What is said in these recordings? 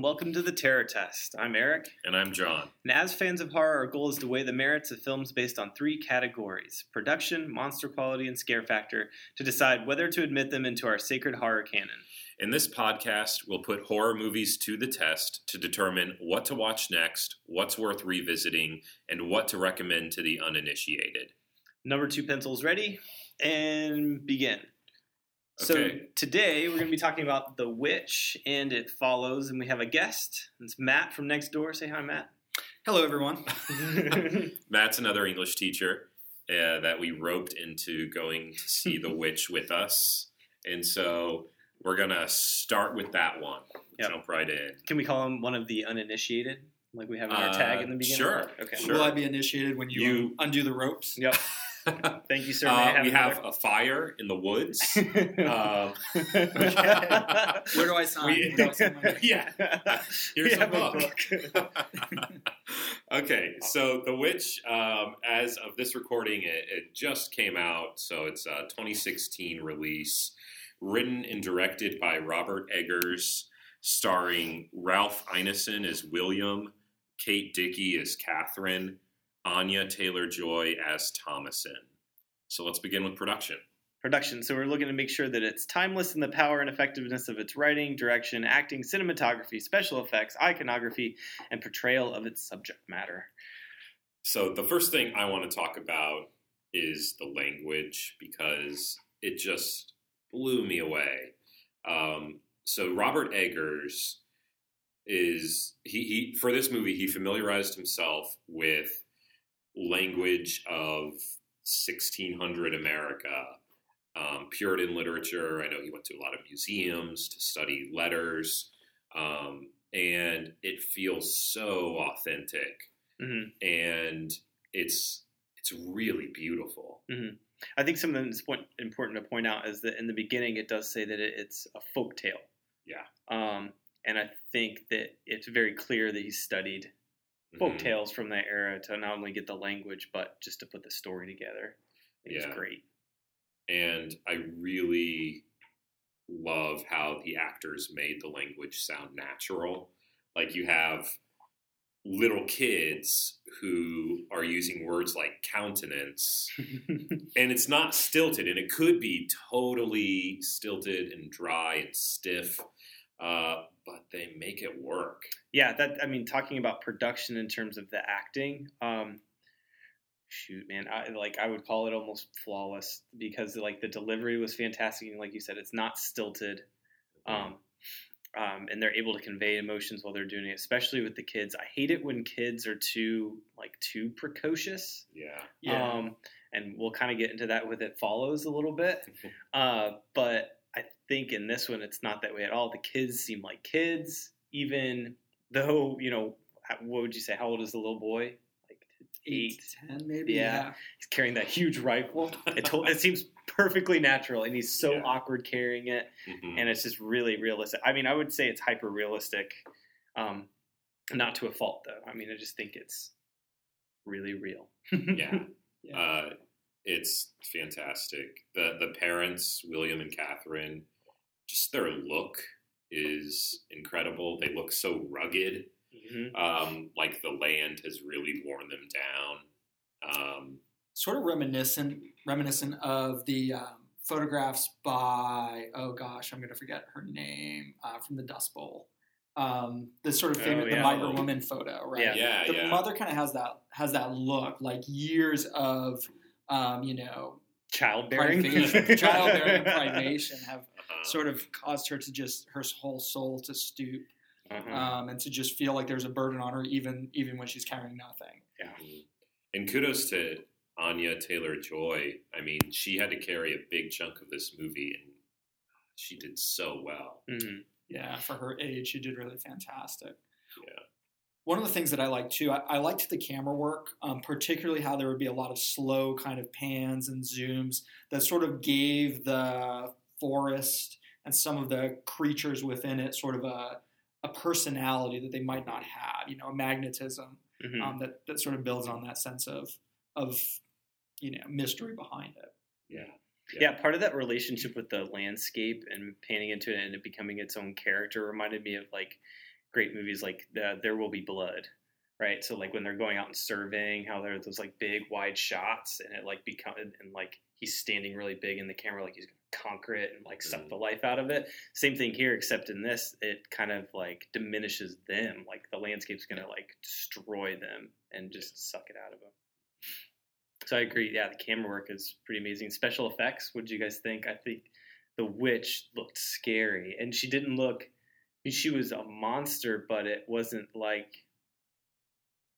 And welcome to the Terror Test. I'm Eric, And I'm John. and as fans of horror, our goal is to weigh the merits of films based on three categories production, monster quality, and scare factor to decide whether to admit them into our sacred horror canon. In this podcast, we'll put horror movies to the test to determine what to watch next, what's worth revisiting, and what to recommend to the uninitiated. Number two pencils ready, and begin. So today we're going to be talking about The Witch and It Follows, and we have a guest. It's Matt from next door. Say hi, Matt. Hello, everyone. Matt's another English teacher uh, that we roped into going to see The Witch with us. And so we're going to start with that one. Yep. Jump right in. Can we call him one of the uninitiated, like we have in our tag Uh, in the beginning? sure, Okay. sure. Will I be initiated when you, You- undo the ropes? Yep. Thank you, sir. May Uh, have we have another? a fire in the woods. um, Where do I sign? We- Do I sign yeah. Here's We a have book. okay, so The Witch, um, as of this recording, it, it just came out. So it's a 2016 release, written and directed by Robert Eggers, starring Ralph Ineson as William, Kate Dickie as Catherine, Anya Taylor Joy as Thomasin. So let's begin with production. Production. So we're looking to make sure that it's timeless in the power and effectiveness of its writing, direction, acting, cinematography, special effects, iconography, and portrayal of its subject matter. So the first thing I want to talk about is the language because it just blew me away. Um, so Robert Eggers is he, he for this movie he familiarized himself with language of 1600 America, um, Puritan literature. I know he went to a lot of museums to study letters, um, and it feels so authentic hmm and it's it's really beautiful. I think something that's point, important to point out is that in the beginning it does say that it, it's a folk tale. Yeah. Um, and I think that it's very clear that he studied folk Mhm. tales from that era to not only get the language but just to put the story together. It Yeah. great. And I really love how the actors made the language sound natural. Like you have little kids who are using words like countenance and it's not stilted and it could be totally stilted and dry and stiff uh, but they make it work yeah, that I mean, talking about production in terms of the acting, um, shoot, man, I like I would call it almost flawless because like the delivery was fantastic, and like you said, it's not stilted, um, um, and they're able to convey emotions while they're doing it, especially with the kids. I hate it when kids are too like too precocious. yeah Yeah. Um, and we'll kind of get into that with it follows a little bit. Uh, but I think in this one, it's not that way at all. The kids seem like kids, even though, you know, what would you say? How old is the little boy? Like eight. ten, maybe. Yeah. He's carrying that huge rifle. It, to- it seems perfectly natural, and he's so Yeah. awkward carrying it, Mhm. and it's just really realistic. I mean, I would say it's hyper realistic, um, not to a fault though. I mean, I just think it's really real. yeah Yeah. Uh, it's fantastic. The the parents, William and Catherine, just their look is incredible. They look so rugged, Mhm. um, like the land has really worn them down. Um, Sort of reminiscent, reminiscent of the um, photographs by oh gosh, I'm going to forget her name uh, from the Dust Bowl. Um, the sort of Oh, famous yeah. the migrant woman photo, right? Yeah. yeah, the yeah, mother kind of has that has that look, like years of um, you know Childbearing. privation, childbearing and privation have uh-huh. sort of caused her to just her whole soul to stoop Uh-huh. um, and to just feel like there's a burden on her even even when she's carrying nothing. Yeah, And kudos to Anya Taylor Joy. I mean, she had to carry a big chunk of this movie, and she did so well. Mhm. Yeah, for her age, she did really fantastic. Yeah. One of the things that I liked too, I, I liked the camera work, um, particularly how there would be a lot of slow kind of pans and zooms that sort of gave the forest and some of the creatures within it sort of a, a personality that they might not have, you know, a magnetism Mhm. um, that, that sort of builds on that sense of, of, you know, mystery behind it. Yeah. Yeah, part of that relationship with the landscape and panning into it and it becoming its own character reminded me of like great movies like the, There Will Be Blood, right? So like when they're going out and surveying, how there are those like big wide shots, and it like become and like he's standing really big in the camera, like he's gonna conquer it and like suck Mhm. the life out of it. Same thing here, except in this, it kind of like diminishes them. Like the landscape's gonna like destroy them and just suck it out of them. So I agree. Yeah, the camera work is pretty amazing. Special effects. What do you guys think? I think the witch looked scary, and she didn't look. She was a monster, but it wasn't like.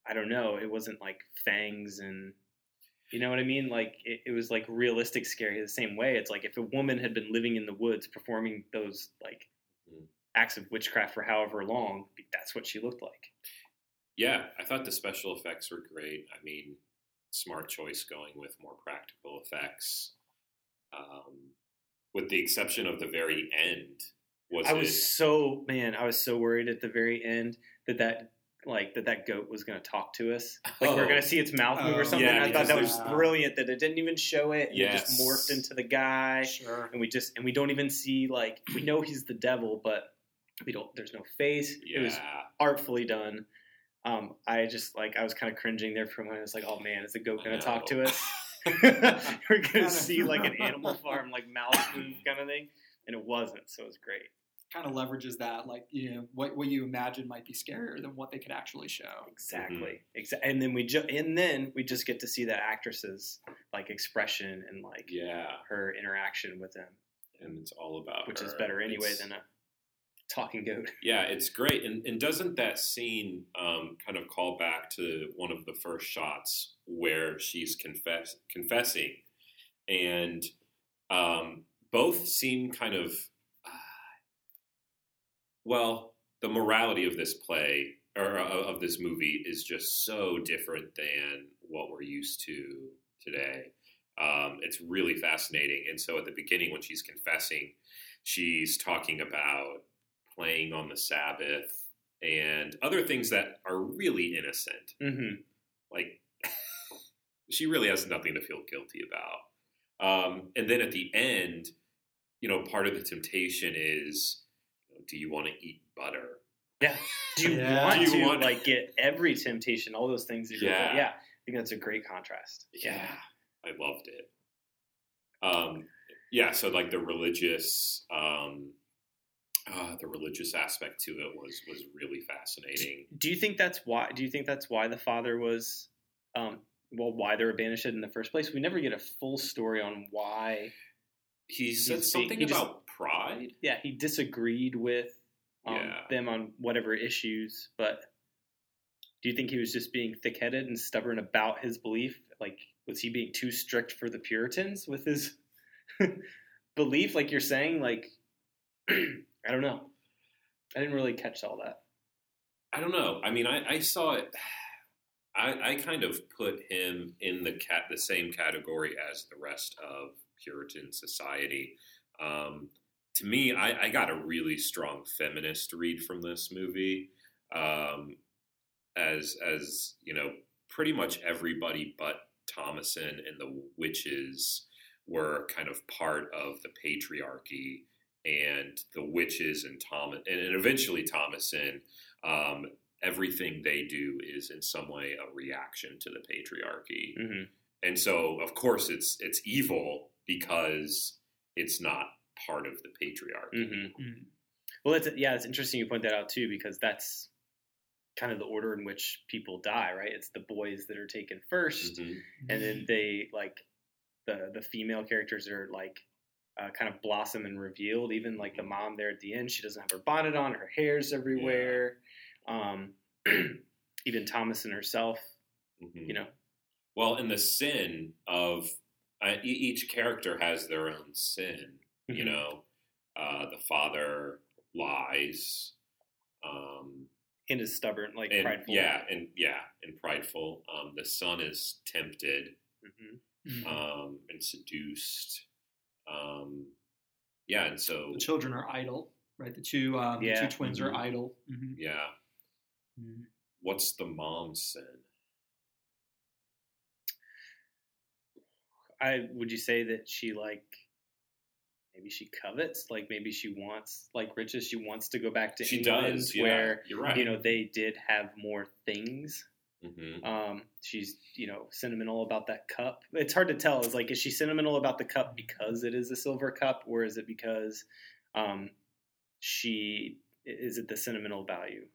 I don't know. It wasn't like fangs and. You know what I mean? Like it, it was like realistic scary the same way. It's like if a woman had been living in the woods performing those like Mhm. acts of witchcraft for however long, that's what she looked like. Yeah, I thought the special effects were great. I mean, smart choice going with more practical effects. Um, with the exception of the very end, was I was it? so man, I was so worried at the very end that that like that that goat was going to talk to us. Like we we're Oh. going to see its mouth move Oh, or something. yeah, I thought that was brilliant that it didn't even show it. And It just morphed into the guy, Sure. and we just and we don't even see like we know he's the devil, but we don't. There's no face. Yeah. It was artfully done. Um, I just like I was kind of cringing there for a moment. I was like, oh man, is the goat going to talk to us? we're going to see like an animal farm like mouth move kind of thing, and it wasn't. So it was great. Kind of leverages that, like you know, what what you imagine might be scarier than what they could actually show. Exactly. Exactly. And then we ju- and then we just get to see that actress's like expression and like yeah, her interaction with them, and it's all about which is better anyway It's- than a talking goat. Yeah, it's great. And, and doesn't that scene um, kind of call back to one of the first shots where she's confess- confessing? And um, both seem kind of, well, the morality of this play or uh, of this movie is just so different than what we're used to today. Um, it's really fascinating. And so at the beginning, when she's confessing, she's talking about playing on the Sabbath and other things that are really innocent. Mm-hmm. Like, she really has nothing to feel guilty about. Um, and then at the end, you know, part of the temptation is, do you want to eat butter? Yeah. Do you Yeah. want Do you to want- like get every temptation, all those things? That you're Yeah. yeah. I think that's a great contrast. Yeah, I loved it. Um, yeah, so like the religious, um, uh, the religious aspect to it was was really fascinating. Do you think that's why? Do you think that's why the father was, um, well, why they were banished in the first place? We never get a full story on why. He said He's something being- he just- about pride. Yeah, he disagreed with um, Yeah. them on whatever issues, but do you think he was just being thick-headed and stubborn about his belief? Like, was he being too strict for the Puritans with his belief? Like you're saying, like I don't know. I didn't really catch all that. I don't know. I mean, I, I saw it. I, I kind of put him in the cat the same category as the rest of Puritan society. Um, to me, I, I got a really strong feminist read from this movie. Um, as as you know, pretty much everybody but Thomasin and the witches were kind of part of the patriarchy, and the witches and Thomas and, and eventually Thomasin um, everything they do is in some way a reaction to the patriarchy, hmm and so of course it's it's evil because it's not part of the patriarchy. hmm Mm. Well, it's yeah, it's interesting you point that out too because that's kind of the order in which people die, right? It's the boys that are taken 1st Mhm. and then they like the the female characters are like uh, kind of blossom and revealed. Even like the mom there at the end, she doesn't have her bonnet on, her hair's everywhere. Um, even and herself, Mhm. you know, Well, in the sin of uh, each character has their own sin. You Mhm. know, uh, the father lies. Um, and is stubborn, like and prideful. yeah, and yeah, and prideful. Um, the son is tempted hmm Mhm. um, and seduced. Um, yeah, and so the children are idle, right? The two um, Yeah. the two twins Mhm. are idle. Mhm. yeah, Mhm. what's the mom's sin? I would you say that she like maybe she covets, like maybe she wants, like riches, she wants to go back to She England, does. Yeah, where you're right. you know they did have more things. hmm Um, she's you know sentimental about that cup. It's hard to tell. Is like is she sentimental about the cup because it is a silver cup, or is it because um, she is it the sentimental value,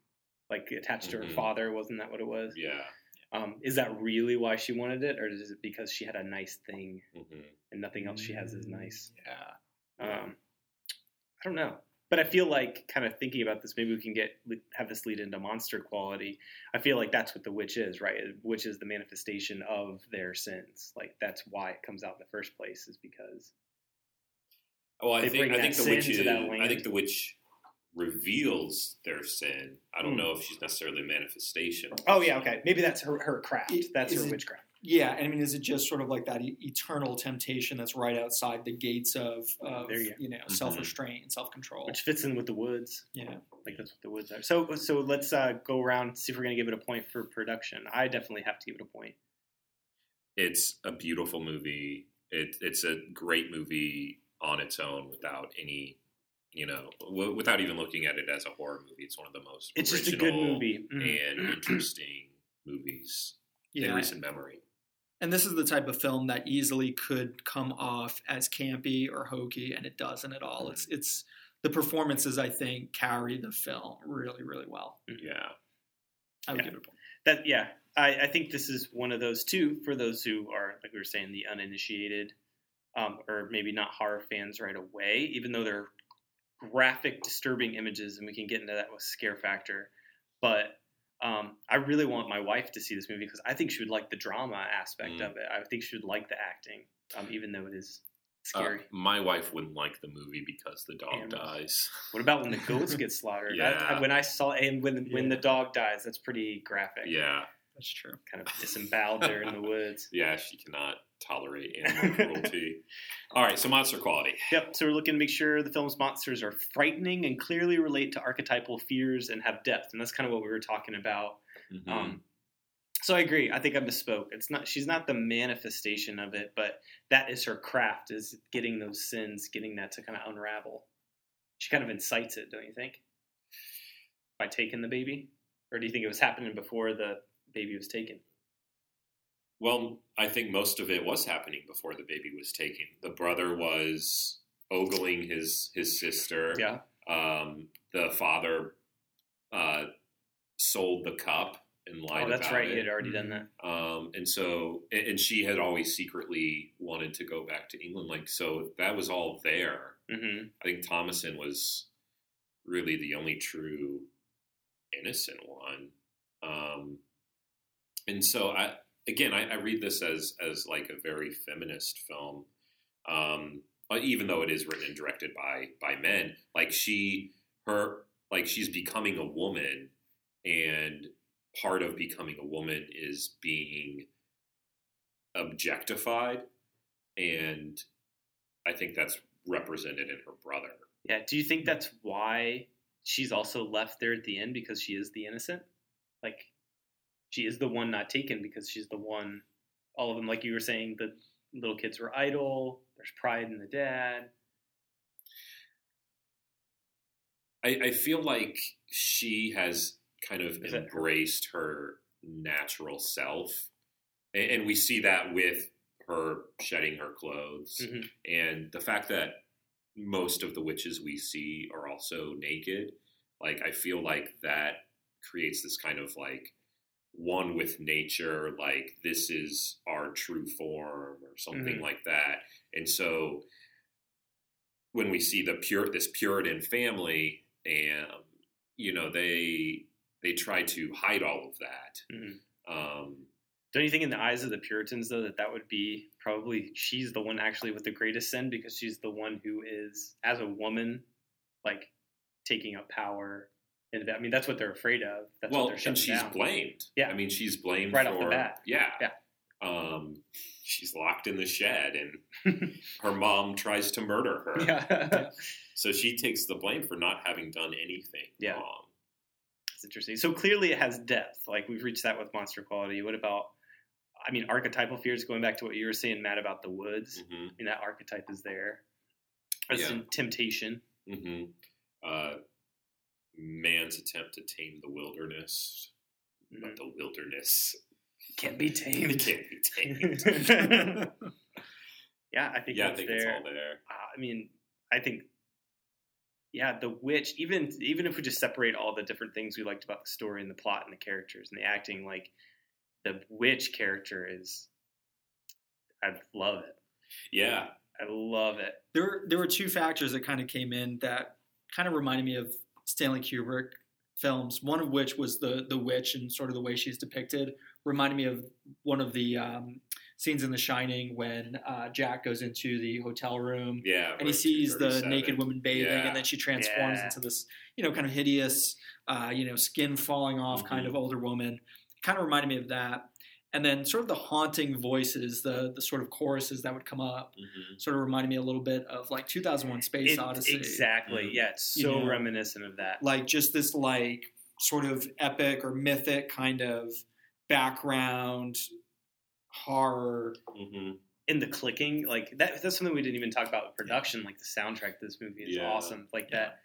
like attached to her Mhm. father? Wasn't that what it was? Yeah. Um, is that really why she wanted it, or is it because she had a nice thing hmm and nothing else she has is nice? Yeah. Um, I don't know, but I feel like kind of thinking about this, maybe we can get have this lead into monster quality. I feel like that's what the witch is, right? Which is the manifestation of their sins. Like that's why it comes out in the first place, is because Well, I They think bring I think the witch is, I think the witch reveals their sin. I don't Hmm. know if she's necessarily a manifestation. oh yeah, okay, maybe that's her her craft. That's is her it- witchcraft. Yeah, and I mean, is it just sort of like that e- eternal temptation that's right outside the gates of, of There you you know Mhm. self restraint and self control? Which fits in with the woods. Yeah, Like that's what the woods are. So so let's uh, go around see if we're gonna give it a point for production. I definitely have to give it a point. It's a beautiful movie. It, it's a great movie on its own without any, you know, w- without even looking at it as a horror movie. It's one of the most It's just a good original movie. Mhm. and interesting movies in recent memory. And this is the type of film that easily could come off as campy or hokey, and it doesn't at all. It's it's the performances I think carry the film really really well. Yeah. I would Yeah. give it a point. that yeah I, I think this is one of those too for those who are like we were saying the uninitiated um, or maybe not horror fans right away even though they're graphic disturbing images and we can get into that with scare factor but um, i really want my wife to see this movie because i think she would like the drama aspect Mm. of it i think she would like the acting um, even though it is Uh, scary my wife wouldn't like the movie because the dog Animals. dies. what about when the goats get slaughtered That- Yeah. when i saw and when when the dog dies that's pretty graphic Yeah. That's true. kind of disemboweled there in the woods Yeah, she cannot tolerate animal cruelty. All right, so monster quality. Yep. So we're looking to make sure the film's monsters are frightening and clearly relate to archetypal fears and have depth, and that's kind of what we were talking about. Mhm. Um, so I agree. I think I misspoke. It's not. She's not the manifestation of it, but that is her craft. Is getting those sins, getting that to kind of unravel. She kind of incites it, don't you think? By taking the baby, or do you think it was happening before the baby was taken? Well, I think most of it was happening before the baby was taken. The brother was ogling his his sister. Yeah. Um, the father uh, sold the cup and lied Oh, that's about right. He had already done that. Um, and so, and and she had always secretly wanted to go back to England. Like, so that was all there. hmm I think Thomasin was really the only true innocent one. Um, and so I, again, I, I read this as, as like a very feminist film. Um, even though it is written and directed by, by men, like she, her, like she's becoming a woman and part of becoming a woman is being objectified. And I think that's represented in her brother. Yeah. Do you think that's why she's also left there at the end because she is the innocent? Like, she is the one not taken because she's the one. All of them, like you were saying, the little kids were idle. There's pride in the dad. I, I feel like she has kind of Is embraced her natural self, and, and we see that with her shedding her clothes, Mhm. and the fact that most of the witches we see are also naked. Like I feel like that creates this kind of like one with nature, like this is our true form or something Mhm. like that. And so when we see the pure this Puritan family and you know they they try to hide all of that. Mhm. Um, Don't you think, in the eyes of the Puritans, though, that that would be probably she's the one actually with the greatest sin because she's the one who is, as a woman, like taking up power. And I mean, that's what they're afraid of. That's what well, and she's down. blamed. Yeah. I mean, she's blamed Right for, off the bat. Yeah, Yeah. Um, she's locked in the shed, and her mom tries to murder her. yeah. So she takes the blame for not having done anything Yeah. wrong. It's interesting. So clearly it has depth. Like we've reached that with monster quality. What about, I mean, archetypal fears, going back to what you were saying, Matt, about the woods. hmm I mean, that archetype is there. As Yeah. in temptation. hmm Uh, man's attempt to tame the wilderness, but the wilderness Can't be tamed. can't be tamed. yeah, I think yeah, I that's think there. it's all there. Uh, I mean, I think, yeah, the witch. Even even if we just separate all the different things we liked about the story and the plot and the characters and the acting, like the witch character is, I love it. Yeah, I love it. there there were two factors that kind of came in that kind of reminded me of Stanley Kubrick films. One of which was the the witch and sort of the way she's depicted. Reminded me of one of the um, scenes in The Shining when uh, Jack goes into the hotel room yeah. and he sees the naked woman bathing, Yeah. and then she transforms Yeah. into this, you know, kind of hideous, uh, you know, skin falling off kind Mhm. of older woman. Kind of reminded me of that. And then sort of the haunting voices, the the sort of choruses that would come up, Mhm. sort of reminded me a little bit of like 2001: Space It- Odyssey. Exactly. Mhm. Yeah, it's You so know, reminiscent of that. Like just this like sort of epic or mythic kind of background horror. Mhm. in the clicking, like that, that's something we didn't even talk about with production. Like the soundtrack to this movie is Yeah. awesome. Like that,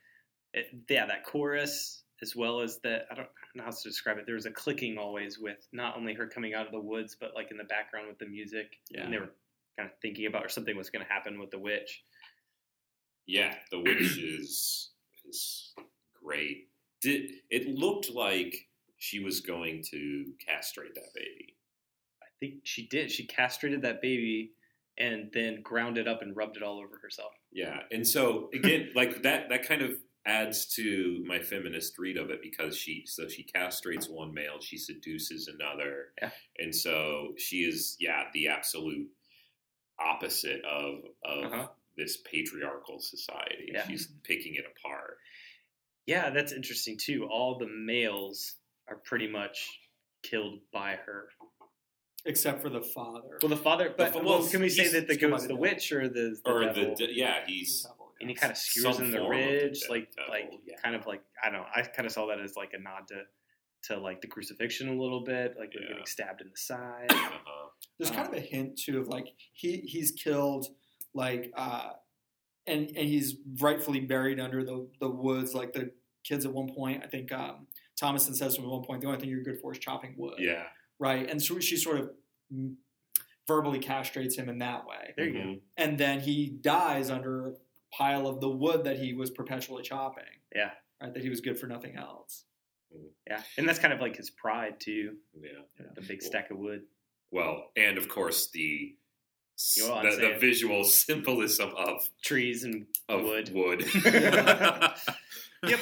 it, yeah, that chorus as well as the I don't know how to describe it. There was a clicking always with not only her coming out of the woods, but like in the background with the music. Yeah. And they were kind of thinking about or something was going to happen with the witch. Yeah, the witch is is great. Did it looked like she was going to castrate that baby? I think she did. She castrated that baby and then ground it up and rubbed it all over herself. Yeah, and so again, like that that kind of adds to my feminist read of it because she so she castrates one male, she seduces another, Yeah. and so she is yeah the absolute opposite of of Uh-huh. this patriarchal society. Yeah. She's picking it apart. Yeah, that's interesting too. All the males are pretty much killed by her. Except for the father. Well, the father, but fa- well, well, can we say that the ghost, the the witch, or the, the or devil? the yeah he's and he kind of skewers in the form the ridge, like devil, like yeah. kind of like I don't know. I kind of saw that as like a nod to to like the crucifixion a little bit, like they're Yeah. getting stabbed in the side. uh-huh. There's kind of a hint too of like he he's killed like uh and and he's rightfully buried under the the woods like the kids at one point I think um Thomasin says to him at one point the only thing you're good for is chopping wood yeah right and so she sort of verbally castrates him in that way There you go. Mhm. and then he dies under a pile of the wood that he was perpetually chopping Yeah, right that he was good for nothing else mm-hmm. yeah, and that's kind of like his pride too. yeah. The big stack of wood. Well, and of course the You know the, the visual symbolism of trees and of wood. wood. Yep,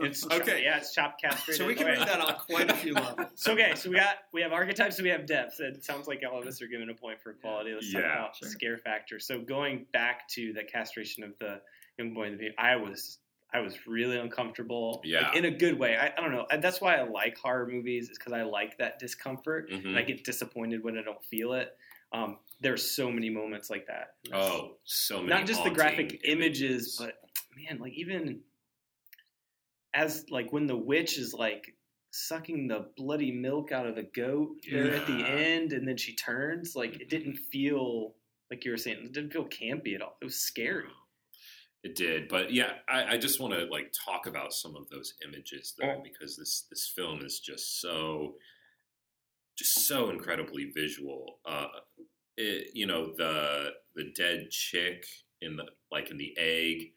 it's Okay. Yeah, it's chopped castrated. so we can Okay. read that on quite a few levels So okay, so we got we have archetypes, and we have depth. It sounds like all of us are given a point for equality. Let's talk Yeah, about sure. scare factor. So going back to the castration of the young boy in the video, I was I was really uncomfortable. Yeah. like, in a good way. I, I don't know. That's why I like horror movies, is because I like that discomfort, Mhm. and I get disappointed when I don't feel it. Um, there's so many moments like that. Oh, so many. not just the graphic haunting images, but man, like even as like when the witch is like sucking the bloody milk out of the goat there at the end, and then she turns, like it didn't feel like you were saying, it didn't feel campy at all. It was scary. It did, but yeah, I, I just want to like talk about some of those images though, Oh. because this this film is just so, just so incredibly visual. Uh, it, you know the the dead chick in the like in the egg,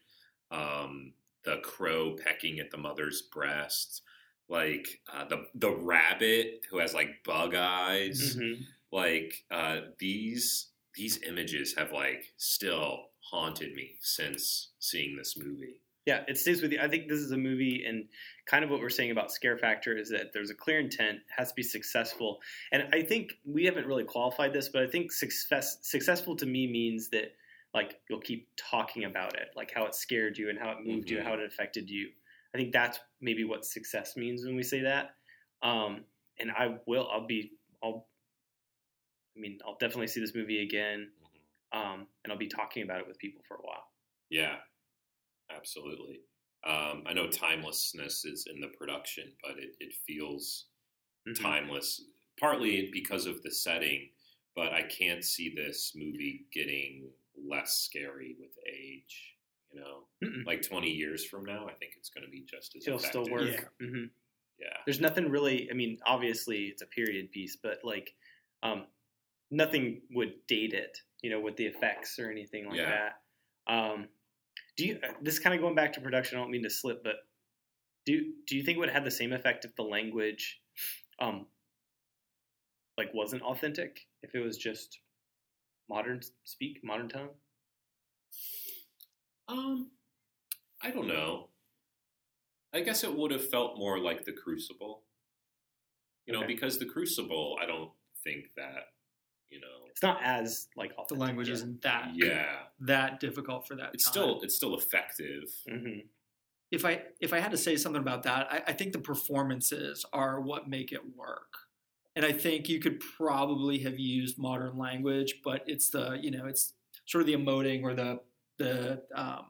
um, the crow pecking at the mother's breast, like uh, the the rabbit who has like bug eyes Mhm. like uh, these these images have like still haunted me since seeing this movie. Yeah, it stays with you. I think this is a movie, and kind of what we're saying about scare factor is that there's a clear intent, has to be successful, and I think we haven't really qualified this, but I think success successful to me means that like you'll keep talking about it, like how it scared you and how it moved you, Mhm. how it affected you. I think that's maybe what success means when we say that. Um, and I will, I'll be, I'll, I mean, I'll definitely see this movie again, um, and I'll be talking about it with people for a while. Yeah, absolutely. Um, I know timelessness is in the production, but it, it feels Mhm. timeless, partly because of the setting. But I can't see this movie getting less scary with age. You know, Mm-mm. like 20 years from now, I think it's going to be just as It'll effective. still work. Yeah. hmm Yeah. There's nothing really. I mean, obviously it's a period piece, but like, um, nothing would date it. You know, with the effects or anything like Yeah. that. Um, do you? uh, This kind of going back to production. I don't mean to slip, but do do you think it would have the same effect if the language, um, like wasn't authentic? If it was just modern speak, modern tongue? Um, I don't know. I guess it would have felt more like the Crucible. You know, Okay. because the Crucible, I don't think that, you know, It's not as like The language isn't that yeah, that difficult for that. it's time. still it's still effective. hmm if I if I had to say something about that, I, I think the performances are what make it work. And I think you could probably have used modern language, but it's the you know it's sort of the emoting or the the um,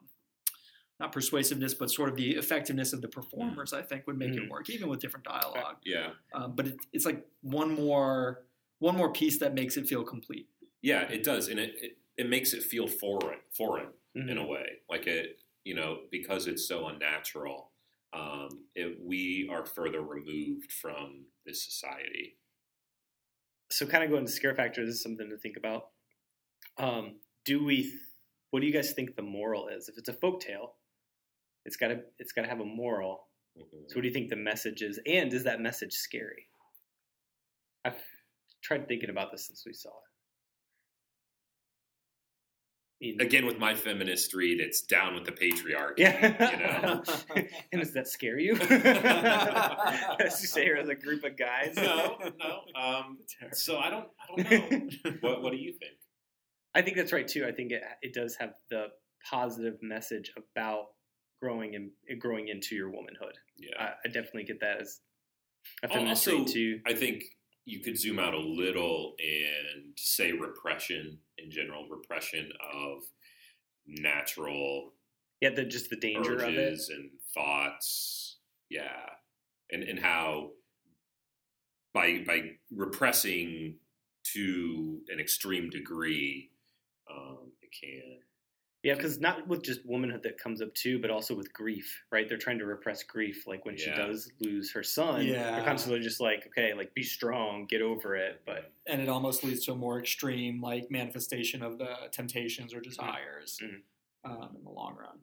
not persuasiveness, but sort of the effectiveness of the performers. I think would make Mhm. it work, even with different dialogue. Yeah, Um, but it, it's like one more one more piece that makes it feel complete. yeah, it does, and it it, it makes it feel foreign, foreign Mm-hmm. in a way, like it, you know, because it's so unnatural. Um, it, we are further removed from this society. so kind of going to scare factor this is something to think about um, do we what do you guys think the moral is if it's a folk tale it's got to it's got to have a moral Mhm. so what do you think the message is and is that message scary i've tried thinking about this since we saw it I mean, Again, with my feminist read, it's down with the patriarchy. yeah you know. and does that scare you as you say here as a group of guys no, no. Um, so I don't, I don't know. what, what do you think? I think that's right too. I think it it does have the positive message about growing and growing into your womanhood. Yeah. I, I definitely get that as a feminist also- too. I think you could zoom out a little and say repression in general, repression of natural Yeah, the just the danger of it. and thoughts. Yeah, and and how by by repressing to an extreme degree, um, it can. Yeah, because not with just womanhood that comes up too, but also with grief, right? They're trying to repress grief. Like when she does lose her son, Yeah. they're constantly just like, okay, like be strong, get over it. But and it almost leads to a more extreme like manifestation of the temptations or desires Mhm. um, in the long run.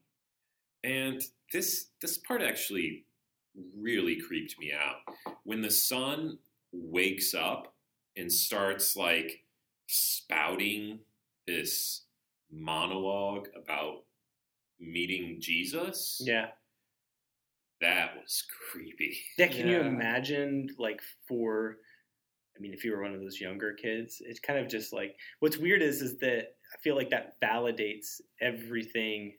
And this this part actually really creeped me out. When the son wakes up and starts like spouting this monologue about meeting Jesus, yeah, that was creepy. yeah. Can you imagine like for? I mean, if you were one of those younger kids, it's kind of just like what's weird is is that I feel like that validates everything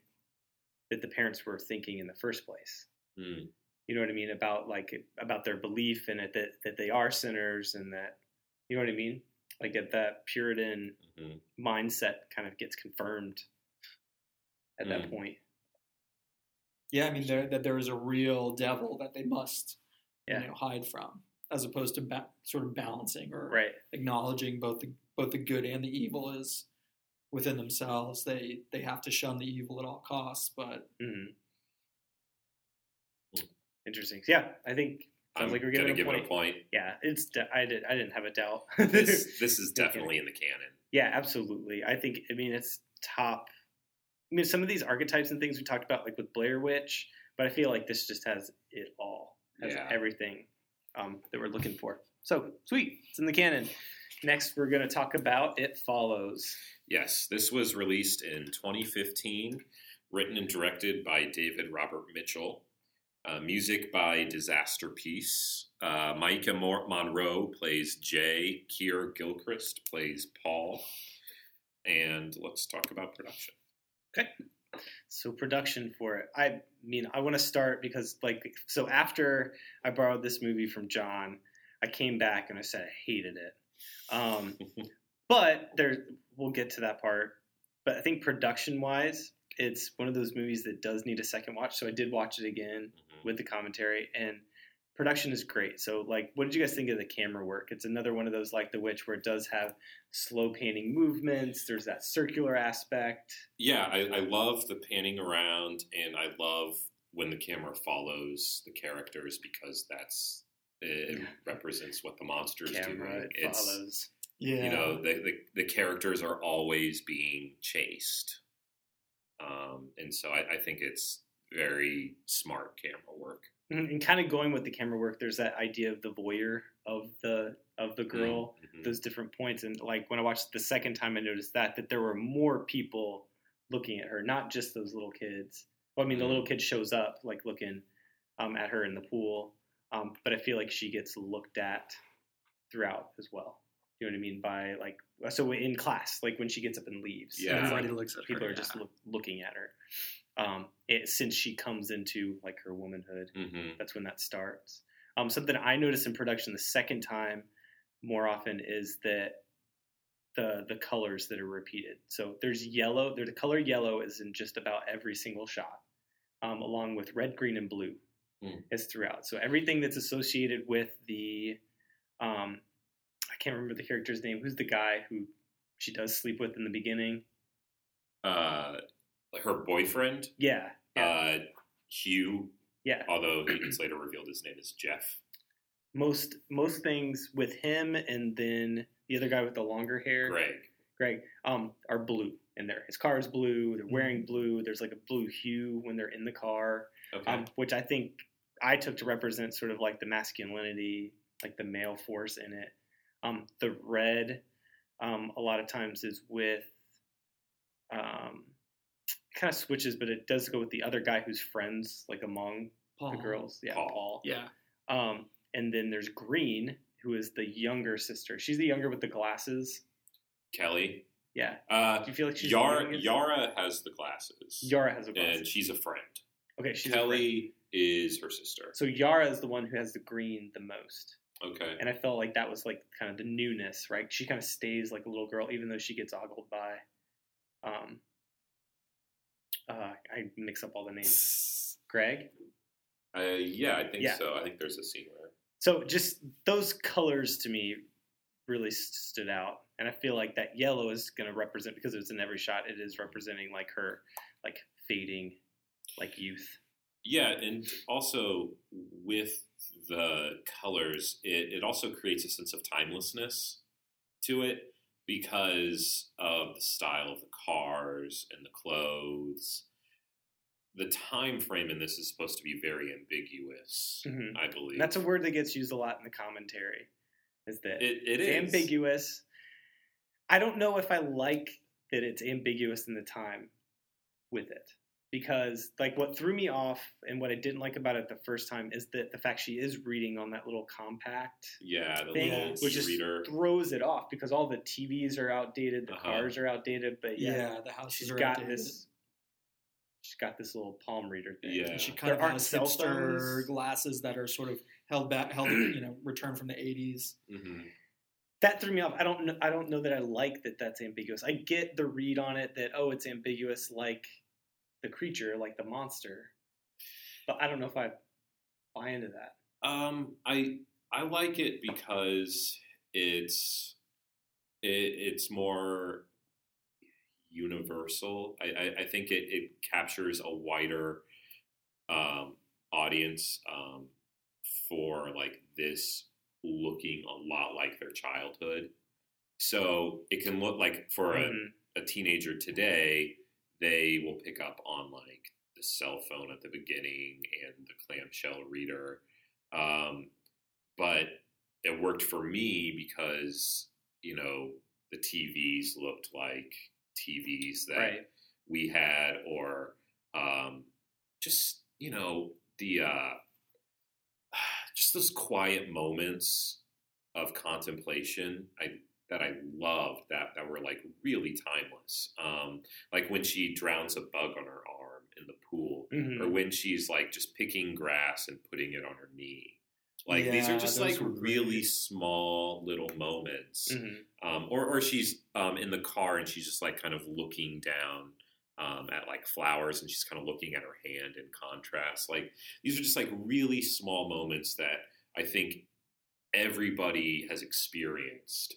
that the parents were thinking in the first place. Hmm. you know what I mean about like about their belief in it that that they are sinners and that you know what I mean like that that Puritan Mhm. mindset kind of gets confirmed at that Mm. point. Yeah, I mean there, that there is a real devil that they must Yeah. you know, hide from, as opposed to ba- sort of balancing or Right. acknowledging both the both the good and the evil is within themselves. They they have to shun the evil at all costs, but Mm. Interesting. Yeah, I think I'm like we're gonna give point. it a point. Yeah, it's de- I did I didn't have a doubt. This this is definitely in the canon. Yeah, absolutely. I think I mean it's top. I mean some of these archetypes and things we talked about, like with Blair Witch, but I feel like this just has it all, has Yeah. everything um, that we're looking for. So sweet, it's in the canon. Next, we're going to talk about It Follows. Yes, this was released in 2015, written and directed by David Robert Mitchell. Uh, music by Disasterpeace. Uh, Maika Monroe plays Jay. Keir Gilchrist plays Paul. And let's talk about production. Okay. So production for it. I mean, I want to start because like so after I borrowed this movie from John, I came back and I said I hated it. Um, but there, we'll get to that part. But I think production wise, it's one of those movies that does need a second watch. So I did watch it again mm-hmm. with the commentary, and production is great. So, like, what did you guys think of the camera work? It's another one of those like The Witch where it does have slow panning movements. There's that circular aspect. Yeah, I, I love the panning around, and I love when the camera follows the characters because that's it represents what the monster's Camera doing. it It's follows. Yeah. you know the, the the characters are always being chased, um, and so I, I think it's very smart camera work. Mhm, And kind of going with the camera work, there's that idea of the voyeur of the of the girl. Mhm. Those different points, and like when I watched the second time, I noticed that that there were more people looking at her, not just those little kids. Well, I mean, the Mhm. little kid shows up like looking um, at her in the pool, um, but I feel like she gets looked at throughout as well. You know what I mean by like so in class, like when she gets up and leaves, Yeah. it's Everybody like looks at people her. are just yeah. look, looking at her. Um, it, since she comes into like her womanhood, Mhm. that's when that starts. Um, something I noticed in production the second time more often is that the the colors that are repeated. So there's yellow. There the color yellow is in just about every single shot, um, along with red, green, and blue Hmm. is throughout. So everything that's associated with the, um, I can't remember the character's name. Who's the guy who she does sleep with in the beginning? Uh, her boyfriend, Yeah, yeah, uh, Hugh, yeah. although it's later revealed his name is Jeff. Most most things with him, and then the other guy with the longer hair. Greg. Greg, um, are blue in there. His car is blue. They're wearing Mm-hmm. blue. There's like a blue hue when they're in the car, Okay. um, which I think I took to represent sort of like the masculinity, like the male force in it. Um, the red, um, a lot of times is with, um, kind of switches, but it does go with the other guy who's friends, like among Paul. the girls. Yeah, Paul. Paul. Yeah. Um, and then there's Green, who is the younger sister. She's the younger with the glasses. Kelly. Yeah. Uh, Do you feel like she's Yara? Yara has the glasses. Yara has a glasses. and she's a friend. okay, she's. Kelly is her sister. So Yara is the one who has the green the most, Okay. and I felt like that was like kind of the newness, right? She kind of stays like a little girl, even though she gets ogled by. Um. Uh, I mix up all the names. Greg. Uh, yeah, I think Yeah. so. I think there's a scene where. So just those colors to me really stood out, and I feel like that yellow is going to represent because it's in every shot. It is representing like her, like fading, like youth. Yeah, and also with the colors, it, it also creates a sense of timelessness to it because of the style of the cars and the clothes. The time frame in this is supposed to be very ambiguous, Mhm. I believe. That's a word that gets used a lot in the commentary. Is that it, it it's is ambiguous? I don't know if I like that it's ambiguous in the time with it because like what threw me off and what I didn't like about it the first time is that the fact she is reading on that little compact Yeah, the thing, little which just e-reader. throws it off because all the TVs are outdated, the Uh-huh. cars are outdated, but yeah, Yeah, the house she's are got outdated. this. She's got this little palm reader thing. Yeah. And she kind There of aren't has cell hipster phones. glasses that are sort of held back, held, you know, returned from the 80s. hmm that threw me off. I don't know. I don't know that I like that. That's ambiguous. I get the read on it that oh, it's ambiguous like the creature, like the monster, but I don't know if I buy into that. Um, I I like it because it's it, it's more universal. I, I, I think it, it captures a wider um, audience um, for like this looking a lot like their childhood. So it can look like for a, Mhm. a teenager today, they will pick up on like the cell phone at the beginning and the clamshell reader. Um, but it worked for me because, you know, the TVs looked like TVs that Right. we had, or um, just, you know, the uh, just those quiet moments of contemplation. I that I loved that that were like really timeless. Um, like when she drowns a bug on her arm in the pool, Mhm. or when she's like just picking grass and putting it on her knee. Like these are just like really great. small little moments. Mhm. Um, or or she's um, in the car and she's just like kind of looking down um, at like flowers, and she's kind of looking at her hand in contrast. Like these are just like really small moments that I think everybody has experienced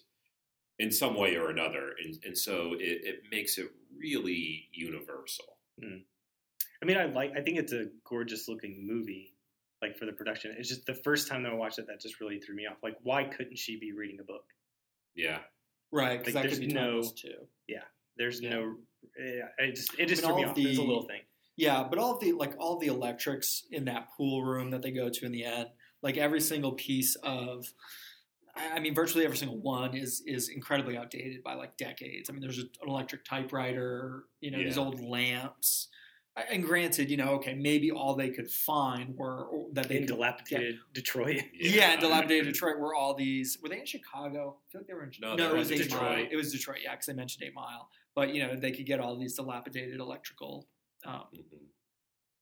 in some way or another, and, and so it, it makes it really universal. Hmm. I mean, I like. I think it's a gorgeous looking movie. Like for the production, it's just the first time that I watched it that just really threw me off. Like, why couldn't she be reading a book? Yeah, Right, because Like, that there's could be no- too. Yeah. There's Yeah. no. Yeah, it just it just I mean, threw me off. of It's a little thing. Yeah, but all of the like all the electrics in that pool room that they go to in the end, like every single piece of, I mean, virtually every single one is is incredibly outdated by like decades. I mean, there's an electric typewriter, you know, these old lamps. And granted, you know, okay, maybe all they could find were or that they In could, dilapidated Detroit. yeah, in dilapidated Detroit were all these. Were they in Chicago? I feel like they were in. No, no, it was Eight Mile. Detroit. It was Detroit, yeah, because I mentioned Eight Mile. But you know, they could get all these dilapidated electrical um, Mhm.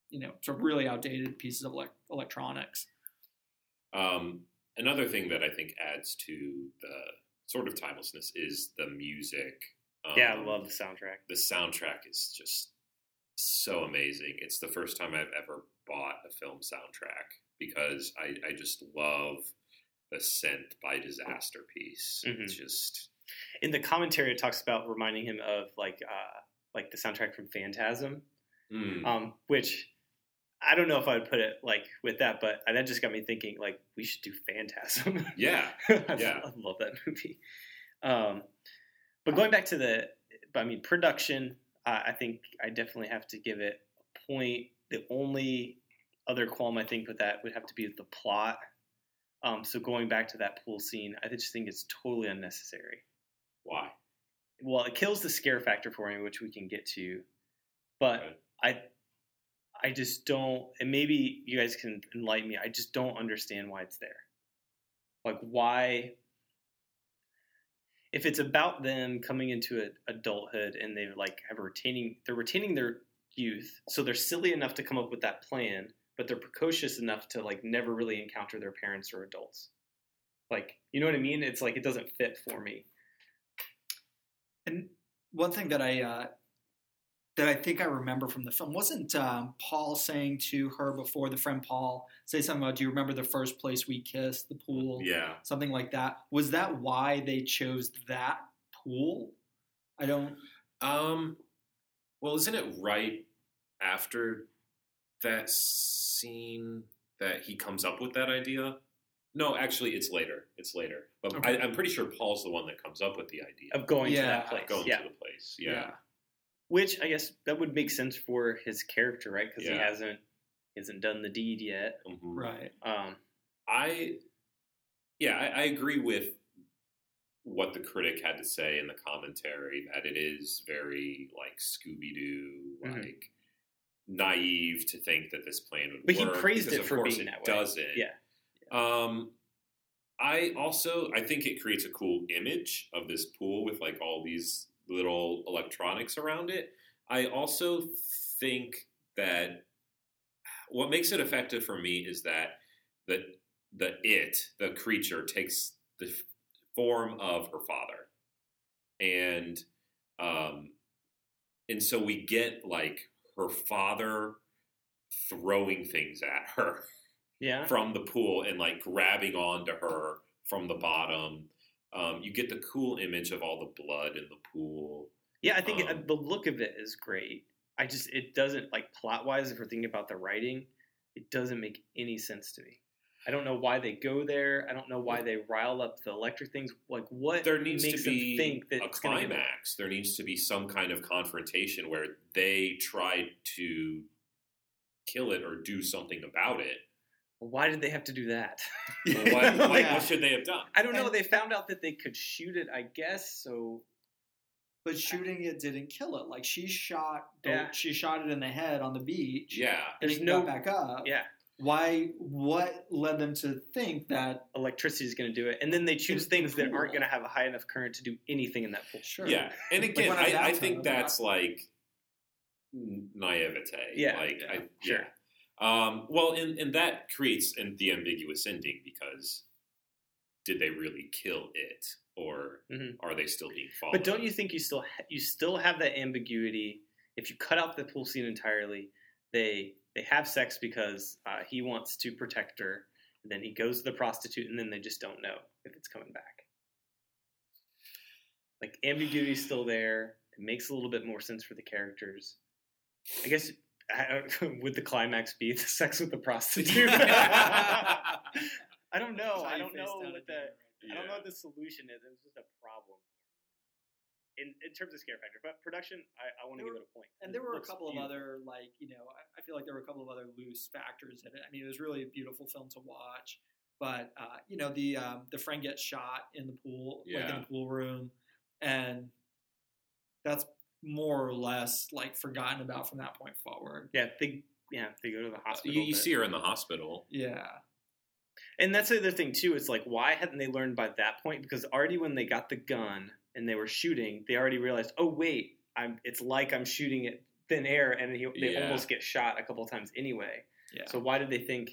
you know, sort of really outdated pieces of elec electronics. Um, another thing that I think adds to the sort of timelessness is the music. Um, Yeah, I love the soundtrack. the soundtrack is just so amazing. It's the first time I've ever bought a film soundtrack because I, I just love the synth by Disaster Piece. Mhm. It's just In the commentary, it talks about reminding him of like uh like the soundtrack from Phantasm, mm, um, which I don't know if I would put it like with that, but that just got me thinking like we should do Phantasm. yeah, I, Yeah. I love that movie. Um, but going back to the, I mean, production, uh, I think I definitely have to give it a point. The only other qualm I think with that would have to be the plot. Um, so going back to that pool scene, I just think it's totally unnecessary. why? Well, it kills the scare factor for me, which we can get to, but Right. I, I just don't. And maybe you guys can enlighten me. I just don't understand why it's there. Like why? If it's about them coming into adulthood and they like have retaining, they're retaining their youth, so they're silly enough to come up with that plan, but they're precocious enough to like never really encounter their parents or adults. Like, you know what I mean? It's like it doesn't fit for me. And one thing that I uh, that I think I remember from the film wasn't um, Paul saying to her before the friend Paul say something about, "Do you remember the first place we kissed, the pool?" Yeah, something like that. Was that why they chose that pool? I don't. Um, well, isn't it right after that scene that he comes up with that idea? No, actually, it's later. It's later. But Okay. I, I'm pretty sure Paul's the one that comes up with the idea Of going to that place. going yeah. to the place. Yeah. Which I guess that would make sense for his character, right? Because he hasn't he hasn't done the deed yet. Mhm. right. Um, I, yeah, I, I agree with what the critic had to say in the commentary that it is very like Scooby Doo, Mhm. like naive to think that this plan would But he work. praised it of for being it that way. Doesn't. yeah, Um, I also I think it creates a cool image of this pool with like all these little electronics around it. I also think that what makes it effective for me is that the the it the creature takes the form of her father, and um, and so we get like her father throwing things at her yeah. from the pool and like grabbing onto her from the bottom. Um, you get the cool image of all the blood in the pool. Yeah, I think Um, it, the look of it is great. I just it doesn't like plot wise. If we're thinking about the writing, it doesn't make any sense to me. I don't know why they go there. I don't know why they rile up the electric things. Like what There needs makes to be them think that a climax. There needs to be some kind of confrontation where they try to kill it or do something about it. Why did they have to do that? Well, what, what- Yeah. what should they have done? I don't know. And- They found out that they could shoot it. I guess so. But shooting it didn't kill it. Like she shot, Yeah. she shot it in the head on the beach. Yeah. and There's it no- got back up. Yeah, Why? What led them to think that? electricity is going to do it, and then they choose It's things that aren't going to have a high enough current to do anything in that pool. Sure. Yeah. And again, when I'm I, I think that's like naivete. Yeah, Like, yeah, I, sure. Um, well, and, and that creates an, the ambiguous ending because did they really kill it, or Mhm. are they still being followed? But don't you think you still ha- you still have that ambiguity if you cut out the pool scene entirely, they they have sex because uh, he wants to protect her. And then he goes to the prostitute, and then they just don't know if it's coming back. Like ambiguity is still there. It makes a little bit more sense for the characters. I guess would the climax be the sex with the prostitute? I don't know. I don't know what the I don't know what the solution is. It was just a problem in, in terms of scare factor. But production, I, I want to give There it a point. And there were a couple beautiful. of other like you know I, I feel like there were a couple of other loose factors in it. I mean, it was really a beautiful film to watch. But uh, you know the um, the friend gets shot in the pool, like in the pool room, and that's more or less like forgotten about from that point forward. Yeah, they yeah they go to the hospital. You, you see her in the hospital. Yeah, And that's the other thing too. It's like why hadn't they learned by that point? Because already when they got the gun and they were shooting, they already realized, oh wait, I'm. It's like I'm shooting at thin air, and he, they Yeah. almost get shot a couple times anyway. yeah. So why did they think?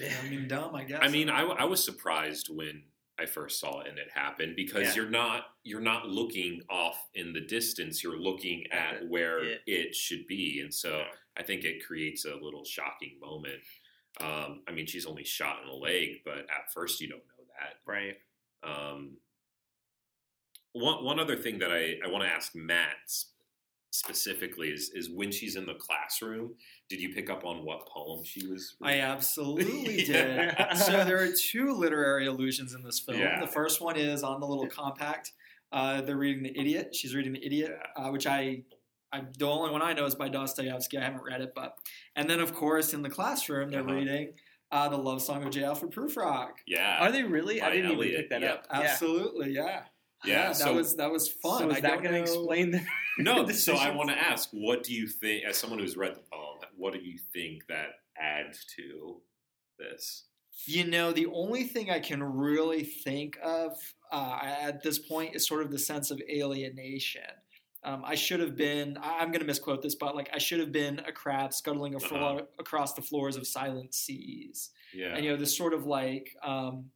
I mean, dumb, I guess. I mean, I, I was surprised when I first saw it and it happened because Yeah. you're not you're not looking off in the distance. You're looking at At where it. it. should be, and so Yeah. I think it creates a little shocking moment. Um, I mean, she's only shot in the leg, but at first you don't know that. Right. Um, one one other thing that I, I want to ask Matt s- specifically is is when she's in the classroom, did you pick up on what poem she was? I absolutely Yeah. did. so there are two literary allusions in this film. Yeah. The first one is on the little compact. Uh, they're reading The Idiot. She's reading The Idiot, uh, which I, I'm, the only one I know is by Dostoevsky. I haven't read it, but and then of course in the classroom they're Uh-huh. reading uh, the love song of J. Alfred Prufrock. yeah, Are they really? I didn't even pick that yeah. up. Yeah. Absolutely, yeah. Yeah, that so- was that was fun. So is I that going to explain the No, so I want to ask, what do you think, as someone who's read the poem, what do you think that adds to this? You know, the only thing I can really think of uh, at this point is sort of the sense of alienation. Um, I should have been, I'm going to misquote this, but like, I should have been a crab scuttling a Uh-huh. across the floors of silent seas. Yeah, And, you know, this sort of like, um,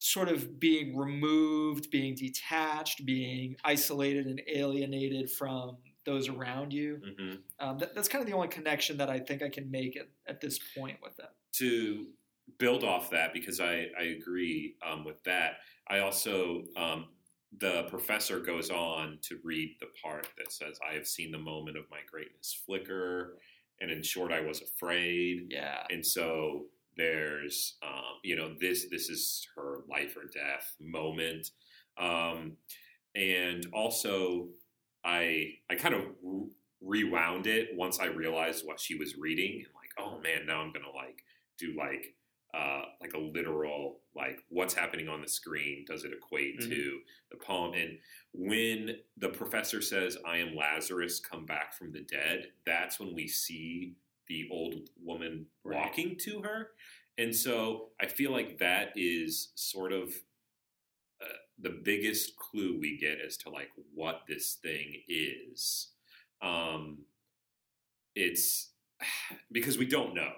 sort of being removed, being detached, being isolated and alienated from those around you. hmm Um, that, that's kind of the only connection that I think I can make at, at this point with it. to build off that because I, I agree um, with that. I also um, the professor goes on to read the part that says, "I have seen the moment of my greatness flicker, and in short, I was afraid." Yeah. And so there's um, you know this this is her life or death moment, um, and also I I kind of rewound it once I realized what she was reading and like oh man now I'm gonna like do like uh, like a literal like what's happening on the screen? Does it equate Mhm. to the poem? And when the professor says i am lazarus come back from the dead that's when we see the old woman Right. walking to her. And so i feel like that is sort of uh, the biggest clue we get as to like what this thing is. Um it's because we don't know.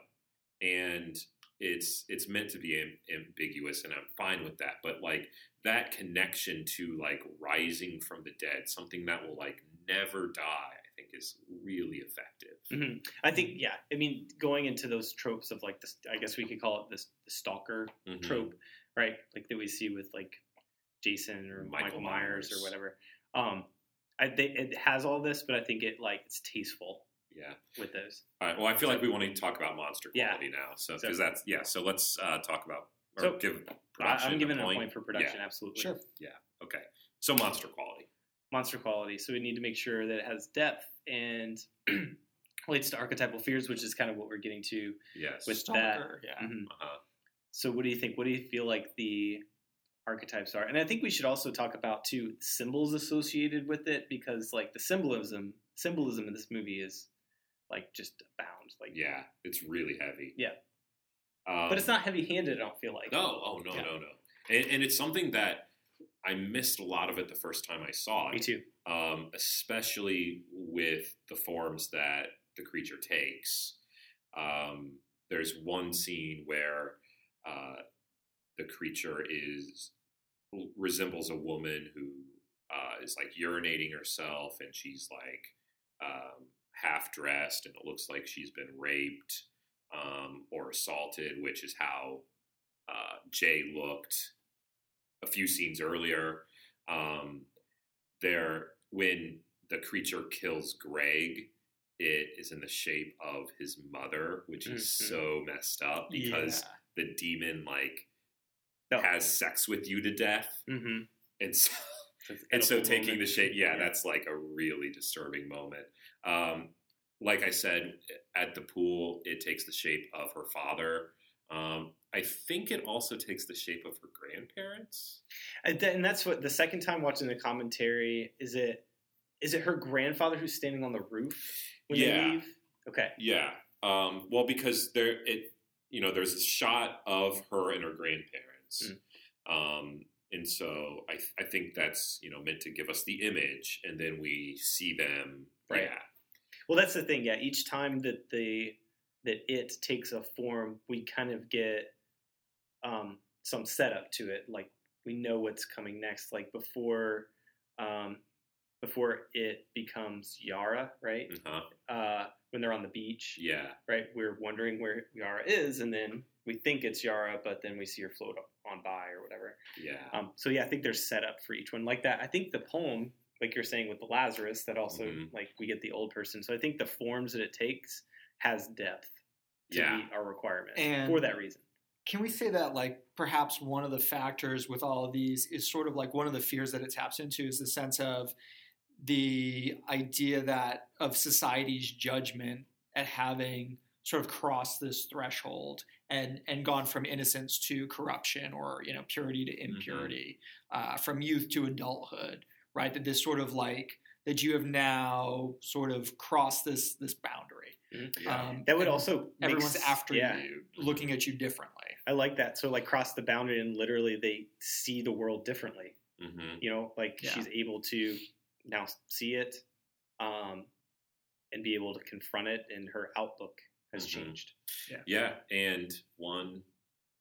And it's it's meant to be am- ambiguous and i'm fine with that. But like that connection to like rising from the dead something that will like never die is really effective Mhm. I think, yeah. I mean, going into those tropes of like this, I guess we could call it this the stalker Mhm. trope, right? Like that we see with like Jason or Michael, Michael Myers. Myers. or whatever. Um, I think it has all this, but I think it like it's tasteful yeah with those. all right well i feel like we want to talk about monster Yeah. quality now so So- because that's yeah so let's uh talk about or So, give I'm giving a it a point. point for production, absolutely. Sure. Yeah. Okay so monster quality Monster quality. So we need to make sure that it has depth and relates to archetypal fears, which is kind of what we're getting to yes with Stalker, that. yeah. Mhm. uh-huh. So what do you think? What do you feel like the archetypes are? And I think we should also talk about too symbols associated with it because like the symbolism symbolism in this movie is like just abound. Like yeah it's really heavy Yeah. um, But it's not heavy handed, I don't feel like. No, oh no, Yeah. no, no. And, and it's something that I missed a lot of it the first time I saw it. Me too. um, especially with the forms that the creature takes. Um, there's one scene where uh, the creature is resembles a woman who uh, is like urinating herself, and she's like um, half dressed, and it looks like she's been raped um, or assaulted, which is how uh, Jay looked a few scenes earlier. Um, there, when the creature kills Greg, it is in the shape of his mother, which is Mhm. so messed up because Yeah. the demon like No. has sex with you to death, Mm-hmm. and so and so taking the shape, yeah, that's like a really disturbing moment. Um, like I said, at the pool, it takes the shape of her father. Um, I think it also takes the shape of her grandparents. And, and that's what the second time watching the commentary is it is it her grandfather who's standing on the roof when Yeah. they leave? Okay. Yeah. Um, well, because there, it, you know, there's a shot of her and her grandparents, um, and so I, I think that's you know meant to give us the image, and then we see them. Right. Yeah. Well, that's the thing. Yeah, each time that the that it takes a form, we kind of get um, some setup to it. Like we know what's coming next. Like before, um, before it becomes Yara, right? Uh-huh. Uh, when they're on the beach, Yeah. right? We're wondering where Yara is, and then we think it's Yara, but then we see her float on by or whatever. Yeah. Um, so yeah, I think there's setup for each one like that. I think the poem, like you're saying with the Lazarus, that also Mhm. like we get the old person. So I think the forms that it takes has depth to Yeah. meet our requirement And- for that reason. Can we say that, like, perhaps one of the factors with all of these is sort of like one of the fears that it taps into is the sense of the idea that of society's judgment at having sort of crossed this threshold and and gone from innocence to corruption or you know purity to impurity, uh, from youth to adulthood, right? That this sort of like that you have now sort of crossed this this boundary. Yeah. Um, That would also make everyone's s- after yeah, you, looking at you differently. I like that. So like cross the boundary and literally they see the world differently. hmm You know, like Yeah. she's able to now see it, um, and be able to confront it, and her outlook has Mhm. changed. Yeah. yeah. And one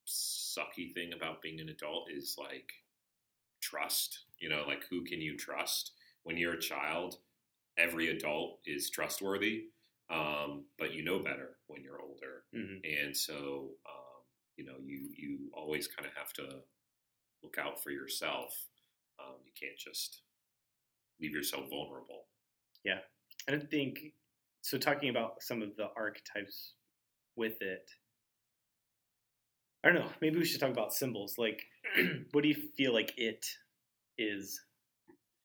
sucky thing about being an adult is like trust. You know, like who can you trust? When you're a child, every adult is trustworthy, um, but you know better when you're older. hmm and so um, you know you you always kind of have to look out for yourself. Um, you can't just leave yourself vulnerable. Yeah, I don't think so. Talking about some of the archetypes with it, I don't know. Maybe we should talk about symbols. Like, what do you feel like it is?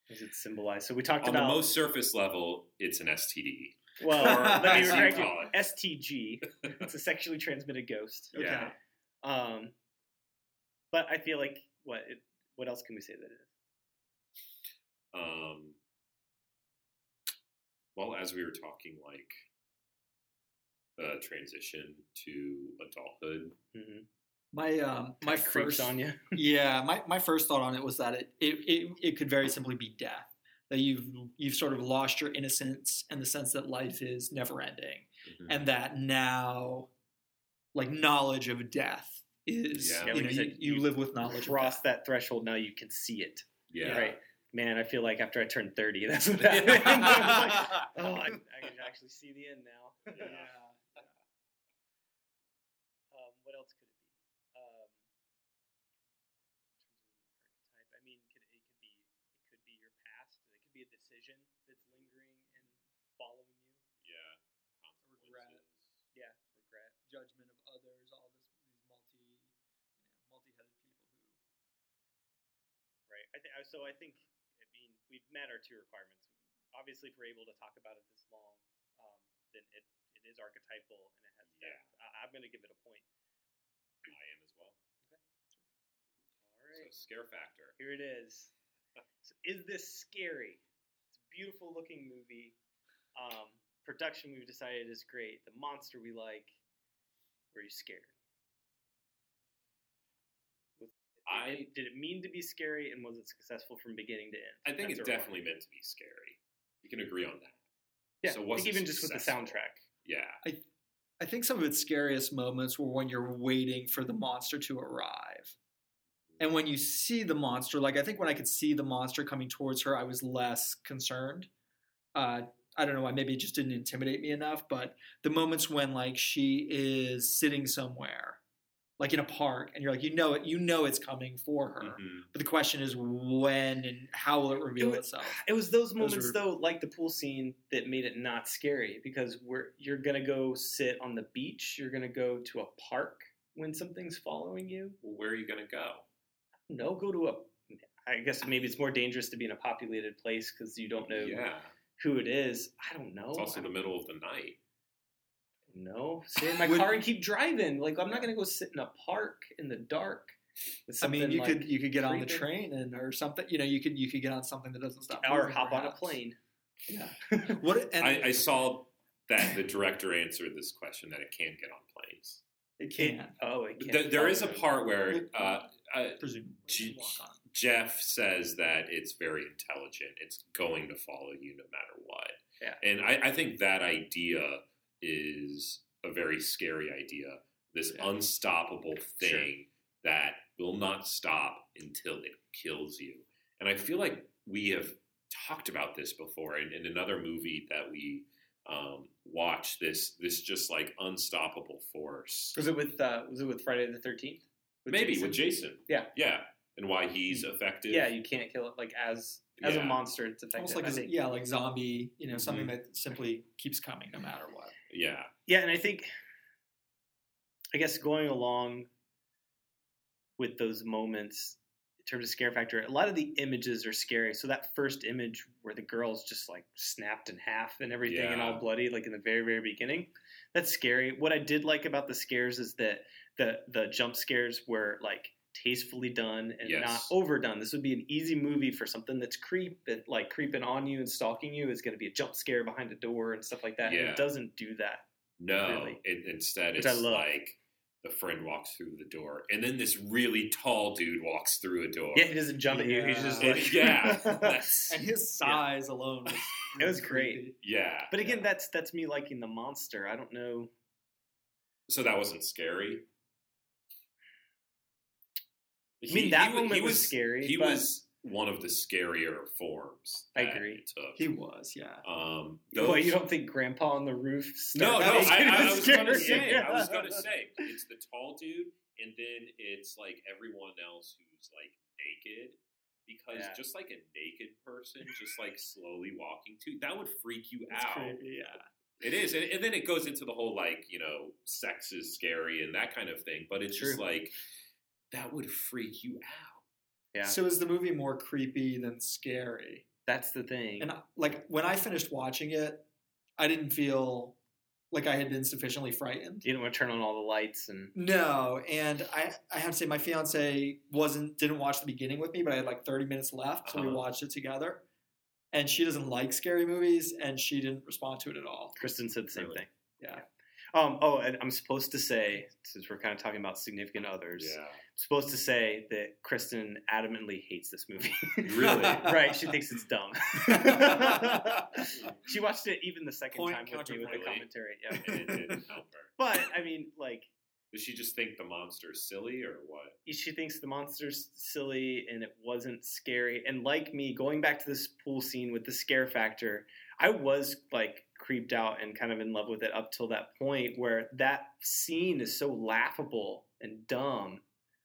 Is it symbolized? So we talked On the about. most surface level, it's an STD. well, let me correct you. STG. It's a sexually transmitted ghost. Yeah. Um, but I feel like what? It, what else can we say that it is? Um, well, as we were talking, like the transition to adulthood. Mm-hmm. My um, my creeps first on you. yeah, my, my first thought on it was that it, it, it, it could very simply be death. That you've you've sort of lost your innocence and the sense that life is never ending, Mhm. and that now, like knowledge of death is Yeah. Yeah, you like know you said, you, you you live with knowledge. of Cross that threshold. Now you can see it. yeah, Right. Man, I feel like after I turned 30, that's what happened. I was like, oh, I, I can actually see the end now. um, what else could it be? Um, in terms of an archetype, I mean, could, it could be it could be your past. It could be a decision that's lingering and following you. yeah. Regret. Consequences. Yeah, regret. judgment of others, all this these multi you know multi-headed people who Right. I think so. I think. I mean, we've met our two requirements. Obviously, if we're able to talk about it this long, um, then it, it is archetypal and it has Yeah. depth. I, I'm going to give it a point. I am as well. Okay. All right. So scare factor. Here it is. So is this scary? It's a beautiful looking movie. Um, production we've decided is great. The monster we like. Were you scared? Was- I- did it- did it mean to be scary, and was it successful from beginning to end? I think That's it definitely meant to be scary. You can agree on that. Yeah, So I was think it even just with the soundtrack. Yeah. I think some of its scariest moments were when you're waiting for the monster to arrive. And when you see the monster, like I think when I could see the monster coming towards her, I was less concerned. Uh, I don't know why maybe it just didn't intimidate me enough, but the moments when like she is sitting somewhere, like in a park, and you're like, you know it, you know it's coming for her. Mhm. But the question is when and how will it reveal It was- itself? It was those Those moments were- though, like the pool scene, that made it not scary because we're you're gonna go sit on the beach, you're gonna go to a park when something's following you. Well, where are you going to go? No, go to a. I guess maybe it's more dangerous to be in a populated place because you don't know Yeah. who it is. I don't know. It's also I the middle of the night. Don't. Sit in my Would- car and keep driving. Like I'm not gonna go sit in a park in the dark. with I mean, something you like- could you could get on the creeping. train and or something. You know, you could you could get on something that doesn't stop. or moving, hop on a perhaps. plane. Yeah. What? And I, I saw that the director answered this question that it can get on planes. it can't. Oh, it can't Th- there is a part where uh, uh, presumably Gee- walk on. Jeff says that it's very intelligent. It's going to follow you no matter what. Yeah. And I, I think that idea is a very scary idea. This Yeah. unstoppable thing Sure. that will not stop until it kills you. And I feel like we have talked about this before in, in another movie that we um, watched. This this just like unstoppable force. Was it with uh, Was it with Friday the Thirteenth? Maybe with Jason. Yeah. Yeah. And why he's effective. Yeah, you can't kill it like as as Yeah. a monster. It's effective. Almost like I a, think. yeah, like zombie. You know, something Mhm. that simply keeps coming no matter what. Yeah. Yeah, and I think, I guess going along with those moments in terms of scare factor, a lot of the images are scary. So that first image where the girl's just like snapped in half and everything and all bloody, like in the very very beginning, that's scary. What I did like about the scares is that the the jump scares were like tastefully done and Yes. not overdone. This would be an easy movie for something that's creep and like creeping on you and stalking you. Is going to be a jump scare behind a door and stuff like that. And Yeah. it doesn't do that. No, Really. it, instead Which it's like the friend walks through the door, and then this really tall dude walks through a door. Yeah, he doesn't jump at you. He's just And- like yeah, And his size alone, was, It was great. yeah. But again, Yeah. that's that's me liking the monster. I don't know. So that wasn't scary. I mean, that moment was scary, He was one of the scarier forms. I agree. it took. He was, yeah. um, Boy, those- you don't think Grandpa on the roof? No, no, I, I, I was going to say, I was going to say, it's the tall dude, and then it's like everyone else who's like naked, because Yeah. just like a naked person, just like slowly walking to, that would freak you It's out. creepy, yeah. It is, and, and then it goes into the whole like you know, sex is scary and that kind of thing. But it's just like that would freak you out. Yeah. So is the movie more creepy than scary? That's the thing. And like when I finished watching it, I didn't feel like I had been sufficiently frightened. you don't want to turn on all the lights and No, and I I have to say my fiance wasn't didn't watch the beginning with me, but I had like 30 minutes left, so we Uh-huh. watched it together. And she doesn't like scary movies, and she didn't respond to it at all. Kristen said the same Really? thing. Yeah. Um, oh, and I'm supposed to say, since we're kind of talking about significant others, Yeah, I'm supposed to say that Kristen adamantly hates this movie. Really? right? She thinks it's dumb. she watched it even the second Point time with me with the commentary. Yeah. it didn't help her. But I mean, like, Does she just think the monster's silly or what? she thinks the monster's silly and it wasn't scary. And like me, going back to this pool scene with the scare factor, I was like creeped out and kind of in love with it up till that point where that scene is so laughable and dumb.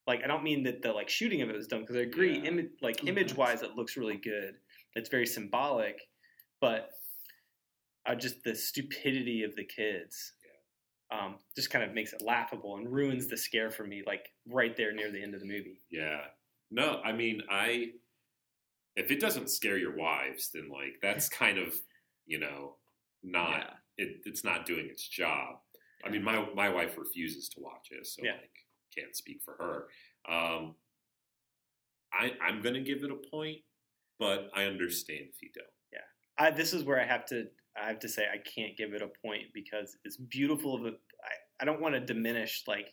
Like I don't mean that the like shooting of it was dumb because I agree, Yeah. like image wise, it looks really good. It's very symbolic, but uh, just the stupidity of the kids um, just kind of makes it laughable and ruins the scare for me, like right there near the end of the movie. Yeah. No, I mean, I. If it doesn't scare your wives, then like that's kind of, you know, not it, it's not doing its job. I mean, my my wife refuses to watch it, so Yeah. like can't speak for her. Um, I I'm gonna give it a point, but I understand if you don't. I, this is where I have to I have to say I can't give it a point because it's beautiful of a I, I don't want to diminish like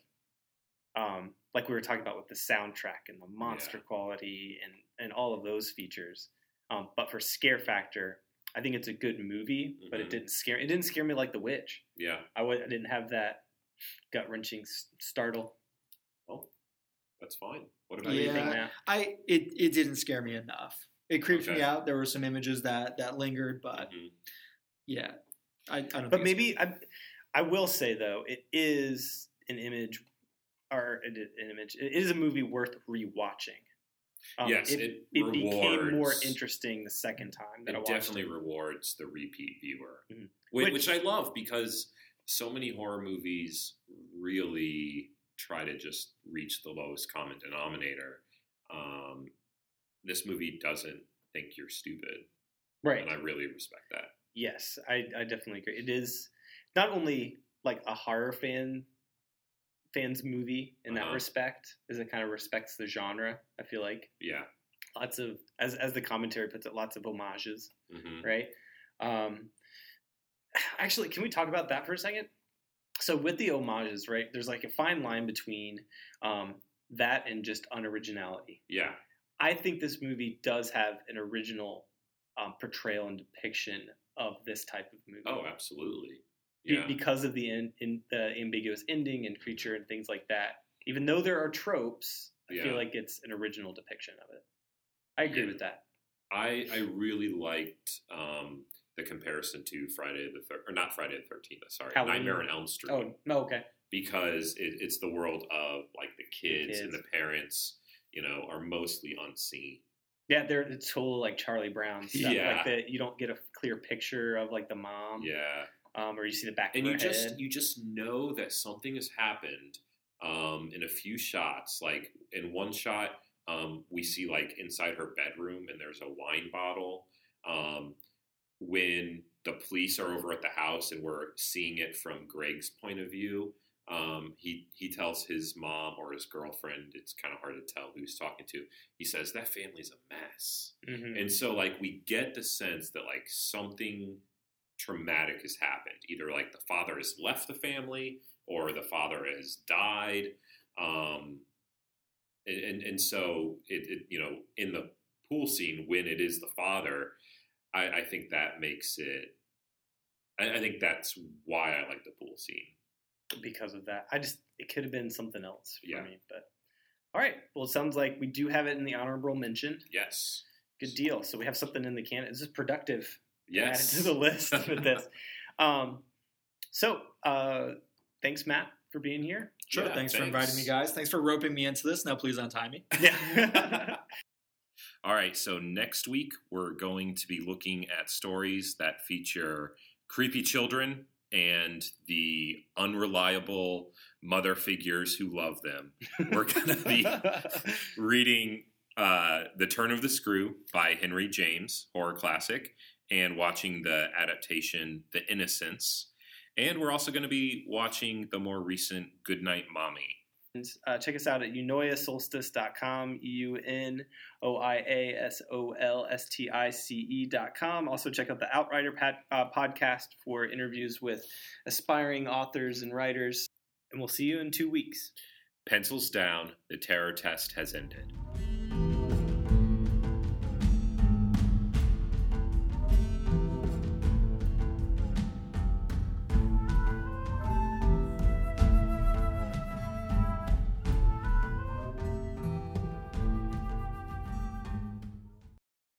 um like we were talking about with the soundtrack and the monster Yeah. quality and and all of those features. Um, but for scare factor, I think it's a good movie, but it Mhm. didn't scare it didn't scare me like The Witch. Yeah. I w- I didn't have that gut wrenching startle. Well, that's fine. What about What do you you? think, Yeah. I it, it didn't scare me enough. It creeped me out. There were some images that that lingered, but Mhm. Yeah, I, I don't. But think maybe I, I will say though, it is an image, or it is an image. It is a movie worth rewatching. Um, yes, it, it, it became more interesting the second time that I It watched definitely it. rewards the repeat viewer, Mhm. which, Which- which I love because so many horror movies really try to just reach the lowest common denominator. Um, this movie doesn't think you're stupid, Right. and I really respect that. Yes, I, I definitely agree. It is not only like a horror fan fans movie in that Uh-huh. respect, as it kind of respects the genre. I feel like Yeah. lots of as as the commentary puts it, lots of homages. hmm right? Um, actually, can we talk about that for a second? So with the homages, right? There's like a fine line between um, that and just unoriginality. Yeah. I think this movie does have an original um, portrayal and depiction of this type of movie. Oh, absolutely. Be- Yeah. because of the in, in the ambiguous ending and creature and things like that. Even though there are tropes, I Yeah. feel like it's an original depiction of it. I agree Yeah. with that. I I really liked um, the comparison to Friday the third or not Friday the Thirteenth. Sorry, Halloween. Nightmare on Elm Street. Oh, no, okay. because it, it's the world of like the kids, and kids. the parents. You know, are mostly unseen. Yeah, they're it's total like Charlie Brown stuff. Yeah. Like that, you don't get a clear picture of like the mom. Yeah, Um, or you see the back and of you her just head. you just know that something has happened um, in a few shots. Like in one shot, um, we see like inside her bedroom, and there's a wine bottle. Um, when the police are over at the house, and we're seeing it from Greg's point of view. Um, he he tells his mom or his girlfriend. It's kind of hard to tell who he's talking to. He says that family's a mess. Mhm. And so, like, we get the sense that, like, something traumatic has happened. Either, like, the father has left the family or the father has died. Um, and, and, and so, it, it, you know, in the pool scene, when it is the father, I, I think that makes it, I, I think that's why I like the pool scene. because of that. I just it could have been something else for Yeah. me. But all right. Well, it sounds like we do have it in the honorable mention. Yes. Good deal. So we have something in the can. This is productive. Yes. Added to the list with this. Um, so uh, thanks, Matt, for being here. Sure. Yeah, thanks, for inviting me, guys. Thanks for roping me into this. Now, please untie me. Yeah. All right, so next week we're going to be looking at stories that feature creepy children and the unreliable mother figures who love them. We're going to be reading uh, The Turn of the Screw by Henry James, horror classic, and watching the adaptation The Innocents. And we're also going to be watching the more recent Goodnight Mommy. Uh, check us out at E E-U-N-O-I-A-S-O-L-S-T-I-C-E dot com. Also check out the Outrider pat, uh, podcast for interviews with aspiring authors and writers. And we'll see you in two weeks. Pencils down, the terror test has ended.